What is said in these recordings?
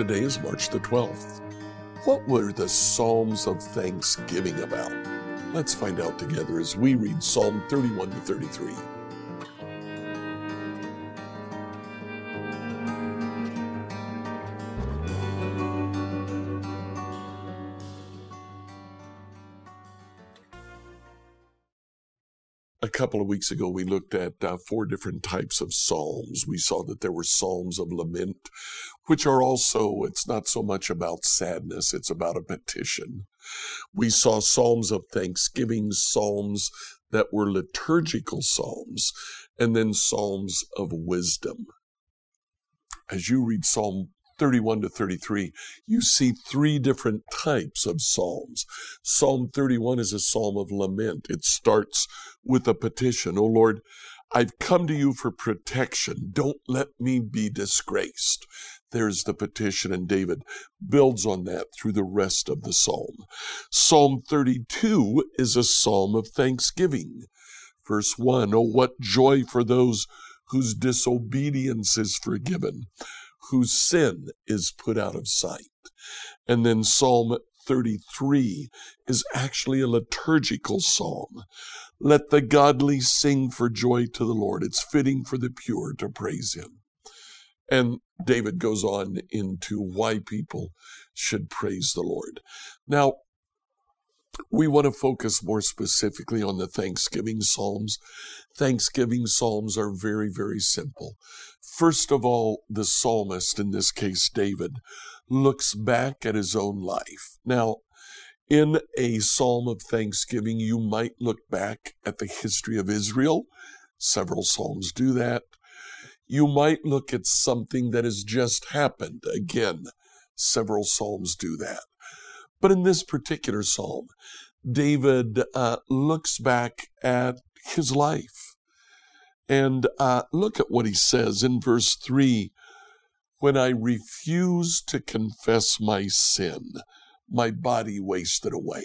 Today is March the 12th. What were the Psalms of Thanksgiving about? Let's find out together as we read Psalm 31 to 33. A couple of weeks ago, we looked at uh, four different types of psalms. We saw that there were psalms of lament, which are also, it's not so much about sadness, it's about a petition. We saw psalms of thanksgiving, psalms that were liturgical psalms, and then psalms of wisdom. As you read Psalm 31 to 33, you see three different types of psalms. Psalm 31 is a psalm of lament. It starts with a petition. Oh Lord, I've come to you for protection. Don't let me be disgraced. There's the petition, and David builds on that through the rest of the psalm. Psalm 32 is a psalm of thanksgiving. Verse 1 Oh, what joy for those whose disobedience is forgiven, whose sin is put out of sight. And then Psalm 33 is actually a liturgical psalm. Let the godly sing for joy to the Lord. It's fitting for the pure to praise him. And David goes on into why people should praise the Lord. Now, we want to focus more specifically on the Thanksgiving Psalms. Thanksgiving Psalms are very, very simple. First of all, the psalmist, in this case David, looks back at his own life. Now, in a psalm of thanksgiving, you might look back at the history of Israel. Several psalms do that. You might look at something that has just happened. Again, several psalms do that. But in this particular psalm, David uh, looks back at his life. And uh, look at what he says in verse 3 When I refused to confess my sin, my body wasted away.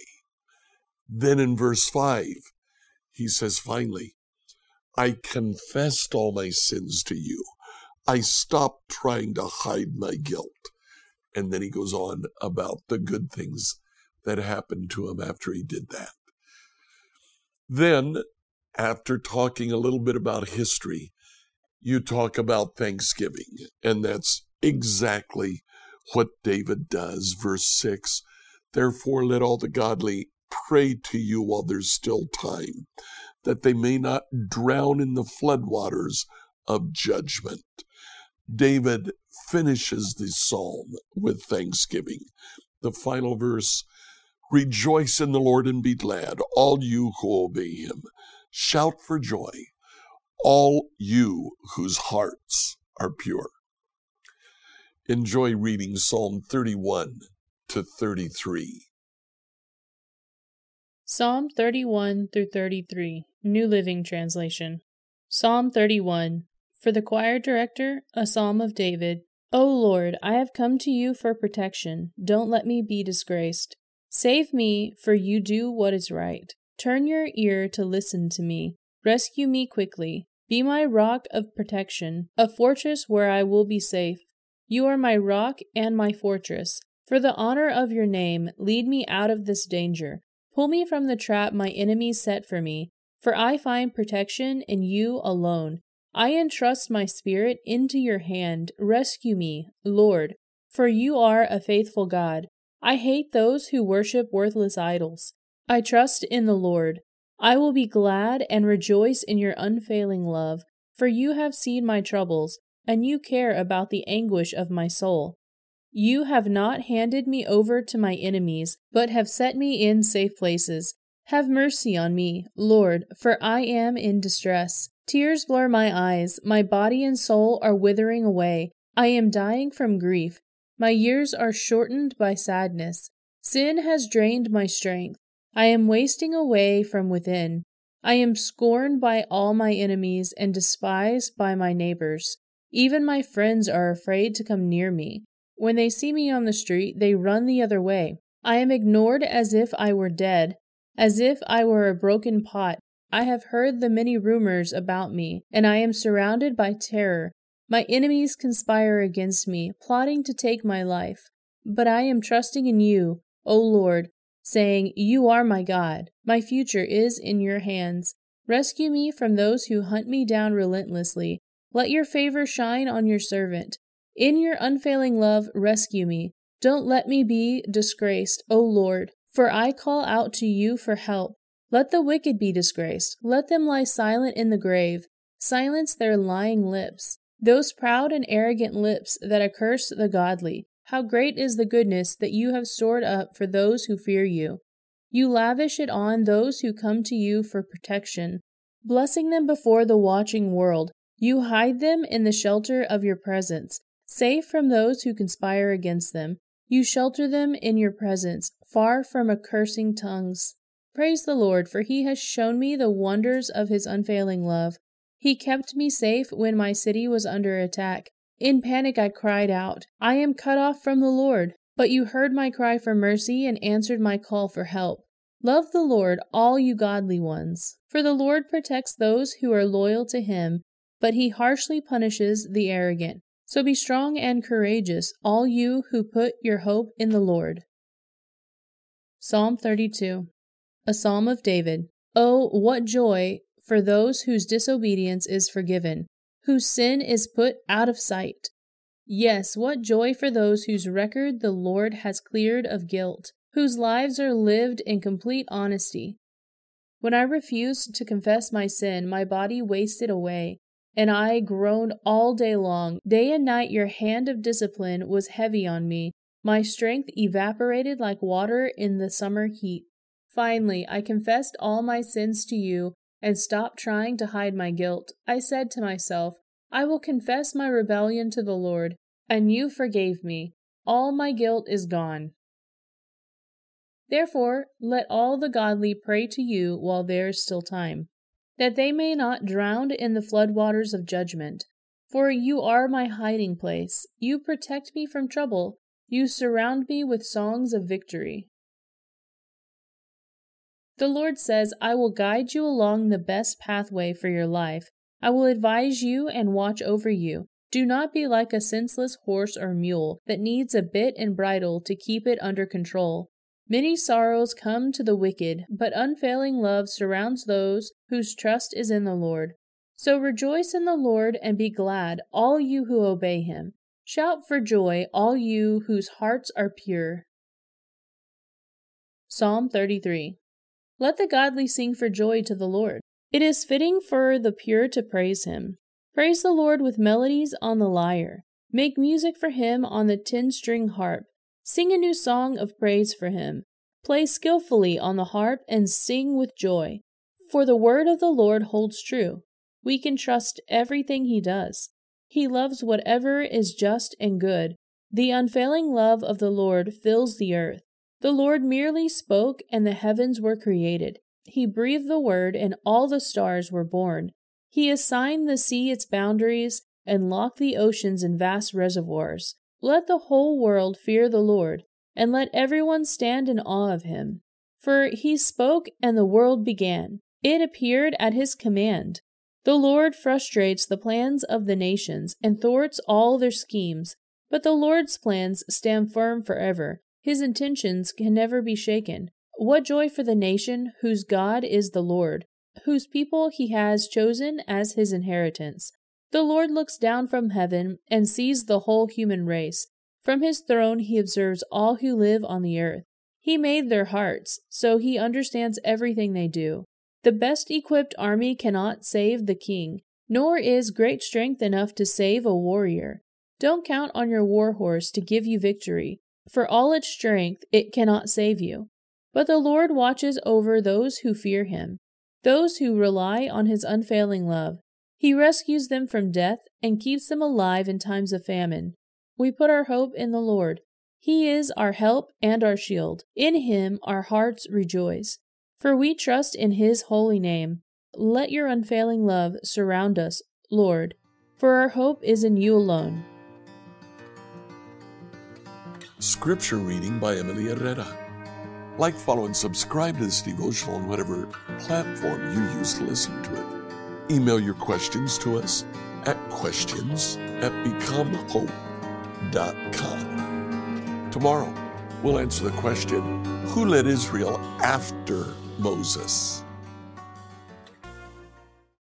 Then in verse 5, he says, finally, I confessed all my sins to you. I stopped trying to hide my guilt. And then he goes on about the good things that happened to him after he did that. Then, after talking a little bit about history, you talk about Thanksgiving. And that's exactly what David does. Verse 6 Therefore, let all the godly pray to you while there's still time, that they may not drown in the floodwaters of judgment. David finishes the psalm with thanksgiving. The final verse Rejoice in the Lord and be glad, all you who obey him. Shout for joy, all you whose hearts are pure. Enjoy reading Psalm 31 to 33. Psalm 31 through 33, New Living Translation. Psalm 31. For the choir director, a psalm of David. O Lord, I have come to you for protection. Don't let me be disgraced. Save me, for you do what is right. Turn your ear to listen to me. Rescue me quickly. Be my rock of protection, a fortress where I will be safe. You are my rock and my fortress. For the honor of your name, lead me out of this danger. Pull me from the trap my enemies set for me, for I find protection in you alone. I entrust my spirit into your hand. Rescue me, Lord, for you are a faithful God. I hate those who worship worthless idols. I trust in the Lord. I will be glad and rejoice in your unfailing love, for you have seen my troubles, and you care about the anguish of my soul. You have not handed me over to my enemies, but have set me in safe places. Have mercy on me, Lord, for I am in distress. Tears blur my eyes, my body and soul are withering away. I am dying from grief. My years are shortened by sadness. Sin has drained my strength. I am wasting away from within. I am scorned by all my enemies and despised by my neighbors. Even my friends are afraid to come near me. When they see me on the street, they run the other way. I am ignored as if I were dead, as if I were a broken pot. I have heard the many rumors about me, and I am surrounded by terror. My enemies conspire against me, plotting to take my life. But I am trusting in you, O Lord, saying, You are my God. My future is in your hands. Rescue me from those who hunt me down relentlessly. Let your favor shine on your servant. In your unfailing love, rescue me. Don't let me be disgraced, O Lord, for I call out to you for help. Let the wicked be disgraced. Let them lie silent in the grave. Silence their lying lips. Those proud and arrogant lips that accurse the godly. How great is the goodness that you have stored up for those who fear you. You lavish it on those who come to you for protection, blessing them before the watching world. You hide them in the shelter of your presence, safe from those who conspire against them. You shelter them in your presence, far from accursing tongues. Praise the Lord, for he has shown me the wonders of his unfailing love. He kept me safe when my city was under attack. In panic I cried out, I am cut off from the Lord. But you heard my cry for mercy and answered my call for help. Love the Lord, all you godly ones, for the Lord protects those who are loyal to him, but he harshly punishes the arrogant. So be strong and courageous, all you who put your hope in the Lord. Psalm 32 A Psalm of David. Oh, what joy for those whose disobedience is forgiven, whose sin is put out of sight. Yes, what joy for those whose record the Lord has cleared of guilt, whose lives are lived in complete honesty. When I refused to confess my sin, my body wasted away, and I groaned all day long. Day and night your hand of discipline was heavy on me. My strength evaporated like water in the summer heat. Finally, I confessed all my sins to you and stopped trying to hide my guilt. I said to myself, I will confess my rebellion to the Lord, and you forgave me. All my guilt is gone. Therefore, let all the godly pray to you while there is still time, that they may not drown in the floodwaters of judgment. For you are my hiding place. You protect me from trouble. You surround me with songs of victory. The Lord says, I will guide you along the best pathway for your life. I will advise you and watch over you. Do not be like a senseless horse or mule that needs a bit and bridle to keep it under control. Many sorrows come to the wicked, but unfailing love surrounds those whose trust is in the Lord. So rejoice in the Lord and be glad, all you who obey him. Shout for joy, all you whose hearts are pure. Psalm 33 Let the godly sing for joy to the Lord. It is fitting for the pure to praise him. Praise the Lord with melodies on the lyre. Make music for him on the ten string harp. Sing a new song of praise for him. Play skillfully on the harp and sing with joy. For the word of the Lord holds true. We can trust everything he does. He loves whatever is just and good. The unfailing love of the Lord fills the earth. The Lord merely spoke, and the heavens were created. He breathed the word, and all the stars were born. He assigned the sea its boundaries and locked the oceans in vast reservoirs. Let the whole world fear the Lord, and let everyone stand in awe of him. For he spoke, and the world began. It appeared at his command. The Lord frustrates the plans of the nations and thwarts all their schemes, but the Lord's plans stand firm forever. His intentions can never be shaken. What joy for the nation whose God is the Lord, whose people he has chosen as his inheritance. The Lord looks down from heaven and sees the whole human race. From his throne he observes all who live on the earth. He made their hearts, so he understands everything they do. The best equipped army cannot save the king, nor is great strength enough to save a warrior. Don't count on your war horse to give you victory. For all its strength, it cannot save you. But the Lord watches over those who fear him, those who rely on his unfailing love. He rescues them from death and keeps them alive in times of famine. We put our hope in the Lord. He is our help and our shield. In him our hearts rejoice, for we trust in his holy name. Let your unfailing love surround us, Lord, for our hope is in you alone. Scripture reading by Emily Herrera. Like, follow, and subscribe to this devotional on whatever platform you use to listen to it. Email your questions to us at questions at becomehope.com. Tomorrow, we'll answer the question Who led Israel after Moses?